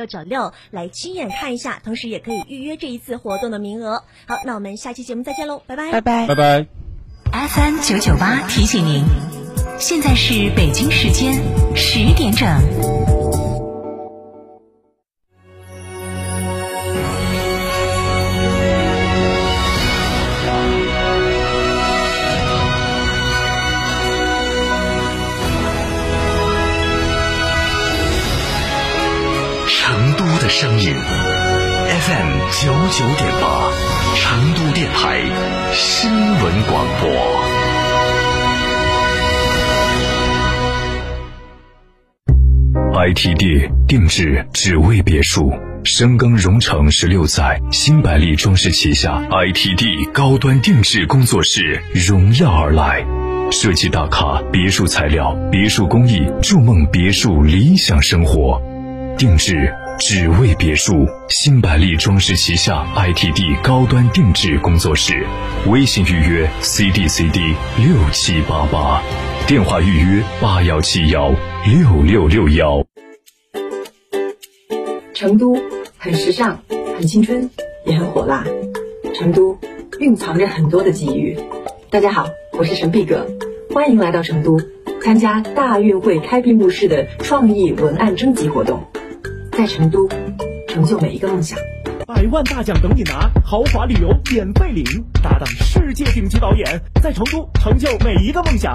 六九六来亲眼看一下，同时也可以预约这一次活动的名额。好，那我们下期节目再见喽，拜拜，拜拜，拜拜。FM 九九八提醒您，现在是北京时间十点整。九九点八，成都电台新闻广播。ITD 定制只为别墅，深耕荣城十六载，新百利装饰旗下 ITD 高端定制工作室荣耀而来。设计大咖，别墅材料，别墅工艺，筑梦别墅理想生活。定制只为别墅，新百利装饰旗下 ITD 高端定制工作室，微信预约 CDCD 六七八八，电话预约八幺七幺六六六幺。成都很时尚，很青春，也很火辣。成都蕴藏着很多的机遇。大家好，我是陈碧格，欢迎来到成都，参加大运会开闭幕式的创意文案征集活动，在成都成就每一个梦想。百万大奖等你拿，豪华旅游免费领，搭档世界顶级导演，在成都成就每一个梦想。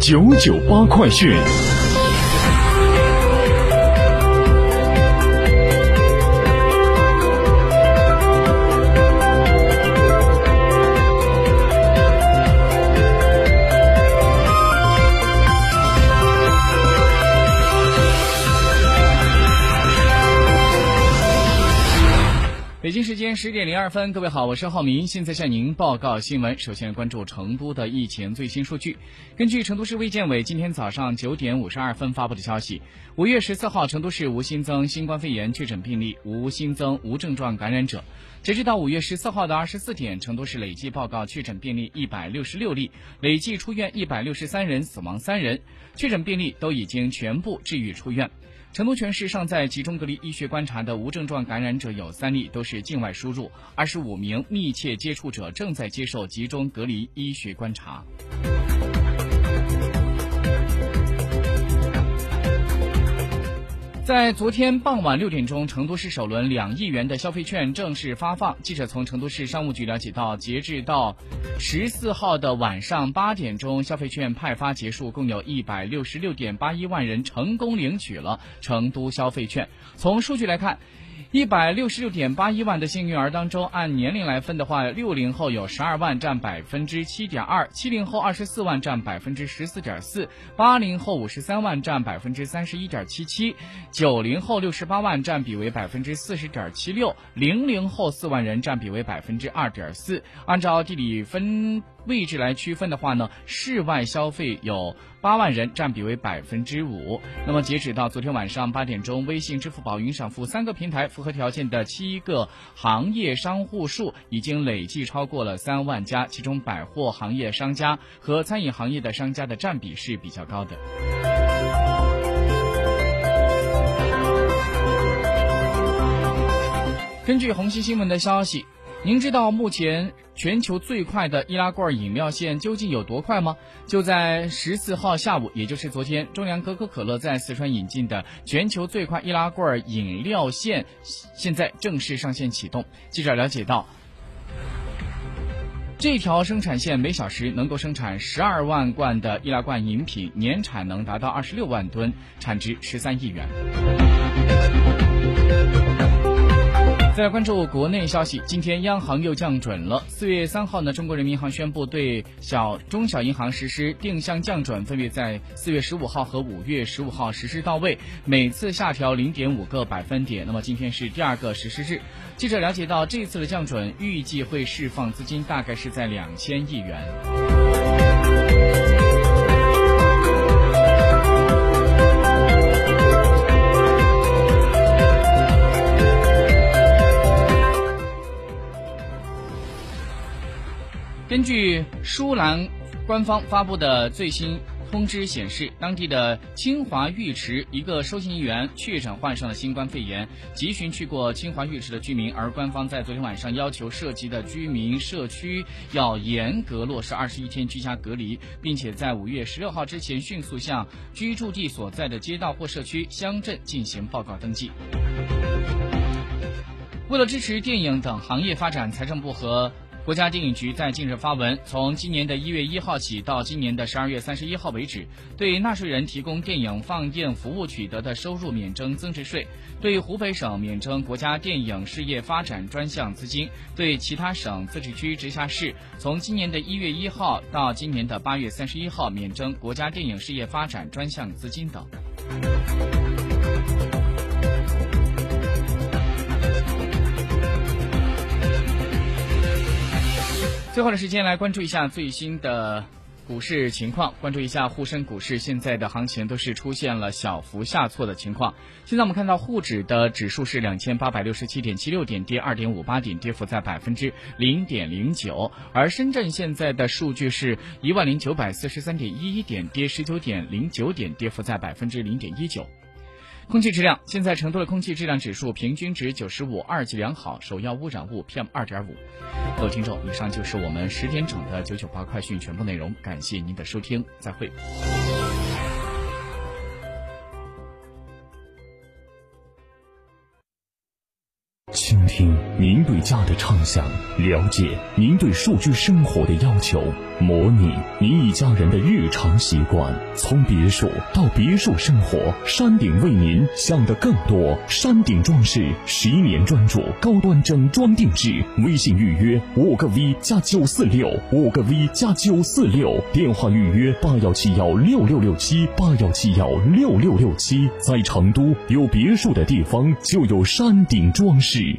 九九八快讯。北京时间十点零二分，各位好，我是浩明，现在向您报告新闻。首先关注成都的疫情最新数据。根据成都市卫健委今天早上九点五十二分发布的消息，五月十四号，成都市无新增新冠肺炎确诊病例，无新增无症状感染者。截止到五月十四号的二十四点，成都市累计报告确诊病例一百六十六例，累计出院一百六十三人，死亡三人。确诊病例都已经全部治愈出院。成都全市尚在集中隔离医学观察的无症状感染者有三例，都是境外输入；二十五名密切接触者正在接受集中隔离医学观察。在昨天傍晚六点钟，成都市首轮两亿元的消费券正式发放。记者从成都市商务局了解到，截至到十四号的晚上八点钟，消费券派发结束，共有一百六十六点八一万人成功领取了成都消费券。从数据来看，一百六十六点八一万的幸运儿当中，按年龄来分的话，六零后有十二万，占百分之七点二；七零后二十四万，占百分之十四点四；八零后五十三万，占百分之三十一点七七；九零后六十八万，占比为百分之四十点七六；零零后四万人，占比为百分之二点四。按照地理分位置来区分的话呢，室外消费有八万人，占比为百分之五。那么截止到昨天晚上八点钟，微信、支付宝、云闪付三个平台符合条件的七个行业商户数已经累计超过了三万家，其中百货行业商家和餐饮行业的商家的占比是比较高的。根据红星新闻的消息。您知道目前全球最快的易拉罐饮料线究竟有多快吗？就在十四号下午，也就是昨天，中粮可口可乐在四川引进的全球最快易拉罐饮料线，现在正式上线启动。记者了解到，这条生产线每小时能够生产十二万罐的易拉罐饮品，年产能达到二十六万吨，产值十三亿元。再来关注国内消息，今天央行又降准了。四月三号呢，中国人民银行宣布对小中小银行实施定向降准，分别在四月十五号和五月十五号实施到位，每次下调零点五个百分点。那么今天是第二个实施日。记者了解到，这次的降准预计会释放资金，大概是在两千亿元。根据舒兰官方发布的最新通知显示，当地的清华浴池一个收信员确诊患上了新冠肺炎，急寻去过清华浴池的居民，而官方在昨天晚上要求涉及的居民社区要严格落实二十一天居家隔离，并且在五月十六号之前迅速向居住地所在的街道或社区乡镇进行报告登记。为了支持电影等行业发展，财政部和国家电影局在近日发文，从今年的一月一号起到今年的十二月三十一号为止，对纳税人提供电影放映服务取得的收入免征增值税，对湖北省免征国家电影事业发展专项资金，对其他省、自治区、直辖市从今年的一月一号到今年的八月三十一号免征国家电影事业发展专项资金等。最后的时间来关注一下最新的股市情况，关注一下沪深股市现在的行情都是出现了小幅下挫的情况。现在我们看到沪指的指数是两千八百六十七点七六点，跌二点五八点，跌幅在百分之零点零九。而深圳现在的数据是一万零九百四十三点一一点，跌十九点零九点，跌幅在百分之零点一九。空气质量，现在成都的空气质量指数平均值九十五，二级良好，首要污染物 PM 二点五。各位听众，以上就是我们十点整的九九八快讯全部内容，感谢您的收听，再会。听您对家的畅想，了解您对数据生活的要求，模拟您一家人的日常习惯。从别墅到别墅生活，山顶为您想的更多。山顶装饰十一年专注高端整装定制，微信预约五个 V 加九四六，五个 V 加九四六，电话预约八幺七幺六六六七八幺七幺六六六七。在成都有别墅的地方就有山顶装饰。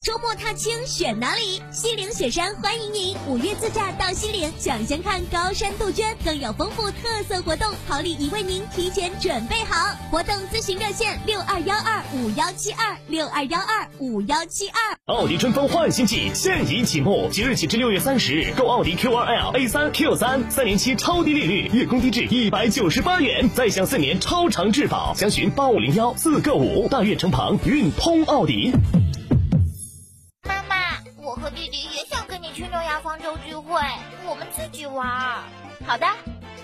周末踏青选哪里？西岭雪山欢迎您，五月自驾到西岭，抢先看高山杜鹃，更有丰富特色活动，好礼已为您提前准备好。活动咨询热线六二幺二五幺七二六二幺二五幺七二。奥迪春风焕新季现已启幕，即日起至六月三十日，购奥迪 Q2L、A3、Q3 三年期超低利率，月供低至一百九十八元，再享四年超长质保。详询八五零幺四个五。大悦城旁运通奥迪。我们自己玩。好的。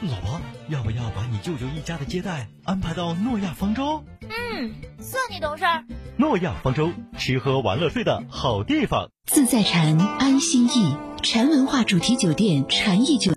老婆，要不要把你舅舅一家的接待安排到诺亚方舟？嗯，算你懂事儿。诺亚方舟，吃喝玩乐睡的好地方。自在禅安心意禅文化主题酒店禅意酒。